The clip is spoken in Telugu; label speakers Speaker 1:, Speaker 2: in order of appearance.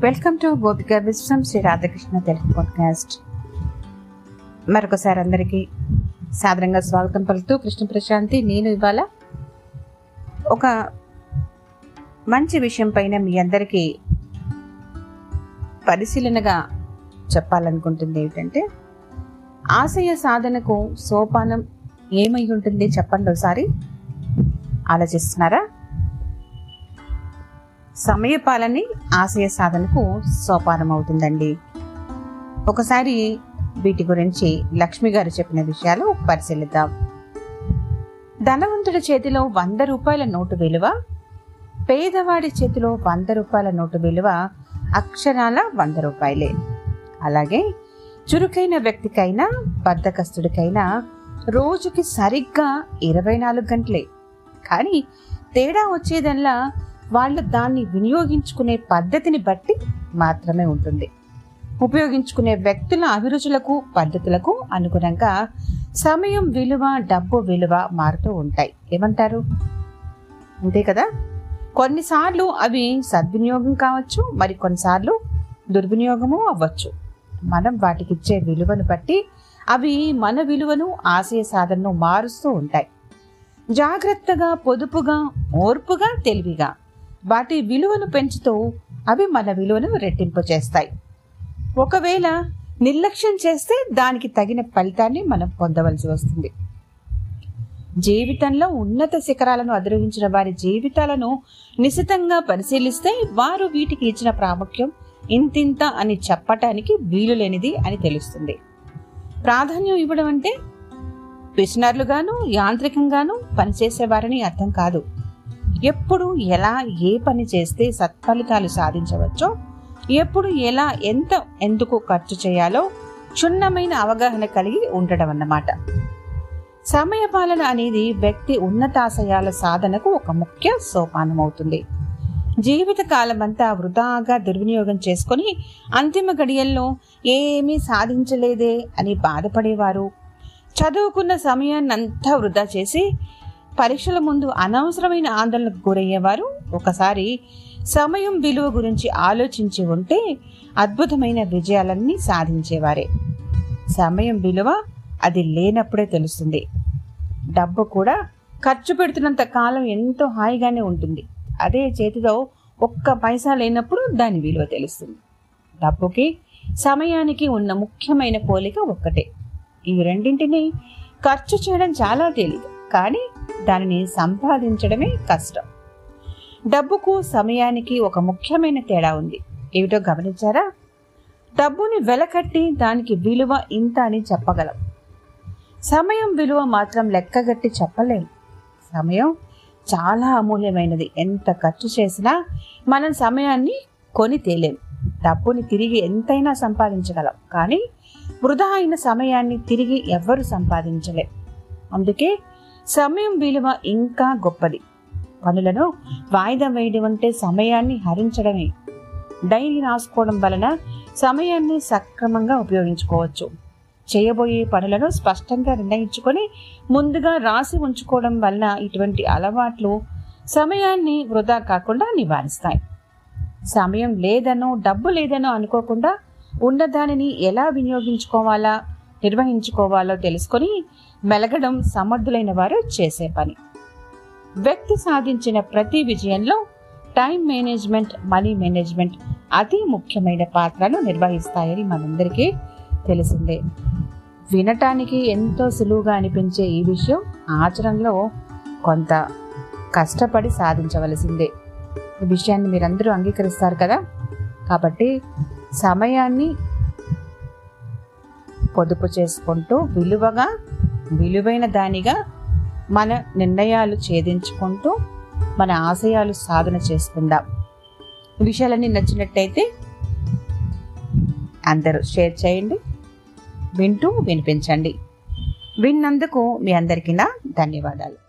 Speaker 1: Welcome to Gopika Vishwam Sri Radhakrishna Telugu podcast మరొకసారి అందరికీ సాదరంగా స్వాగతం పలుకుతూ కృష్ణ ప్రశాంతి. నేను ఇవాళ ఒక మంచి విషయం పైన మీ అందరికీ పరిశీలనగా చెప్పాలనుకుంటుంది ఏమిటంటే ఆశయ సాధనకు సోపానం ఏమై ఉంటుంది చెప్పండి ఒకసారి. ఆలోచిస్తున్నారా? సమయపాలని ఆశయ సాధనకు సోపానం అవుతుందండి ఒకసారి వీటి గురించి లక్ష్మి గారు చెప్పిన విషయాలు పరిశీలిద్దాం. ధనవంతుడి చేతిలో వంద రూపాయల నోటు విలువ పేదవాడి చేతిలో వంద రూపాయల నోటు విలువ అక్షరాల వంద రూపాయలే. అలాగే చురుకైన వ్యక్తికైనా బద్దకస్తుడికైనా రోజుకి సరిగ్గా ఇరవై నాలుగు గంటలే. కానీ తేడా వచ్చేదల్లా వాళ్ళు దాన్ని వినియోగించుకునే పద్ధతిని బట్టి మాత్రమే ఉంటుంది. ఉపయోగించుకునే వ్యక్తుల అభిరుచులకు పద్ధతులకు అనుగుణంగా సమయం విలువ డబ్బు విలువ మారుతూ ఉంటాయి. ఏమంటారు? అంతే కదా? కొన్నిసార్లు అవి సద్వినియోగం కావచ్చు మరి కొన్నిసార్లు దుర్వినియోగము అవ్వచ్చు. మనం వాటికి ఇచ్చే విలువను బట్టి అవి మన విలువను ఆశయ సాధనను మారుస్తూ ఉంటాయి. జాగ్రత్తగా పొదుపుగా ఓర్పుగా తెలివిగా వాటి విలువను పెంచుతూ అవి మన విలువను రెట్టింపు చేస్తాయి ఒకవేళ నిర్లక్ష్యం చేస్తే దానికి తగిన ఫలితాన్ని మనం పొందవలసి వస్తుంది. జీవితంలో ఉన్నత శిఖరాలను అధిరోహించిన వారి జీవితాలను నిశితంగా పరిశీలిస్తే వారు వీటికి ఇచ్చిన ప్రాముఖ్యం ఇంతింత అని చెప్పటానికి వీలు లేనిది అని తెలుస్తుంది. ప్రాధాన్యం ఇవ్వడం అంటే పిసినర్లుగాను యాంత్రికంగాను పనిచేసేవారని అర్థం కాదు. ఎప్పుడు ఎలా ఏ పని చేస్తే సత్ఫలితాలు సాధించవచ్చో ఎప్పుడు ఎలా ఎంత ఎందుకు ఖర్చు చేయాలో క్షుణ్ణమైన అవగాహన కలిగి ఉండడం అన్నమాట. సమయపాలన అనేది వ్యక్తి ఉన్నతాశయాల సాధనకు ఒక ముఖ్య సోపానం అవుతుంది జీవిత కాలమంతా వృధాగా దుర్వినియోగం చేసుకొని అంతిమ గడియల్లో ఏమీ సాధించలేదే అని బాధపడేవారు. చదువుకున్న సమయాన్నంతా వృధా చేసి పరీక్షల ముందు అనవసరమైన ఆందోళనకు గురయ్యేవారు. ఒకసారి సమయం విలువ గురించి ఆలోచించి ఉంటే అద్భుతమైన విజయాలన్నీ సాధించేవారే. సమయం విలువ అది లేనప్పుడే తెలుస్తుంది. డబ్బు కూడా ఖర్చు పెడుతున్నంత కాలం ఎంతో హాయిగానే ఉంటుంది. అదే చేతిలో ఒక్క పైసా లేనప్పుడు దాని విలువ తెలుస్తుంది. డబ్బుకి సమయానికి ఉన్న ముఖ్యమైన పోలిక ఒక్కటే. ఈ రెండింటిని ఖర్చు చేయడం చాలా తేలిక. కానీ దానిని సంపాదించడమే కష్టం. డబ్బుకు సమయానికి ఒక ముఖ్యమైన తేడా ఉంది. ఏమిటో గమనించారా? డబ్బుని వెలకట్టి దానికి విలువ ఇంత అని చెప్పగలం. సమయం విలువ మాత్రం లెక్కగట్టి చెప్పలేం. సమయం చాలా అమూల్యమైనది. ఎంత ఖర్చు చేసినా మనం సమయాన్ని కొని తేలేం. డబ్బుని తిరిగి ఎంతైనా సంపాదించగలం. కానీ వృధా అయిన సమయాన్ని తిరిగి ఎవ్వరు సంపాదించలేం. అందుకే సమయం విలువ ఇంకా గొప్పది. పనులను వాయిదా వేయడం అంటే సమయాన్ని హరించడమే. డైరీ రాసుకోవడం వలన సమయాన్ని సక్రమంగా ఉపయోగించుకోవచ్చు. చేయబోయే పనులను స్పష్టంగా నిర్ణయించుకొని ముందుగా రాసి ఉంచుకోవడం వలన ఇటువంటి అలవాట్లు సమయాన్ని వృధా కాకుండా నివారిస్తాయి. సమయం లేదనో డబ్బు లేదనో అనుకోకుండా ఉన్నదానిని ఎలా వినియోగించుకోవాలా? నిర్వహించుకోవాలో తెలుసుకొని మెలగడం సమర్థులైన వారు చేసే పని. వ్యక్తి సాధించిన ప్రతి విజయంలో టైం మేనేజ్మెంట్ మనీ మేనేజ్మెంట్ అతి ముఖ్యమైన పాత్రను నిర్వహిస్తాయని మనందరికీ తెలిసిందే. వినటానికి ఎంతో సులువుగా అనిపించే ఈ విషయం ఆచరణలో కొంత కష్టపడి సాధించవలసిందే. ఈ విషయాన్ని మీరందరూ అంగీకరిస్తారు కదా? కాబట్టి సమయాన్ని పొదుపు చేసుకుంటూ విలువగా విలువైన దానిగా మన నిర్ణయాలు ఛేదించుకుంటూ మన ఆశయాలు సాధన చేసుకుందాం. విషయాలన్నీ నచ్చినట్టయితే అందరూ షేర్ చేయండి వింటూ వినిపించండి. విన్నందుకు మీ అందరికీ నా ధన్యవాదాలు.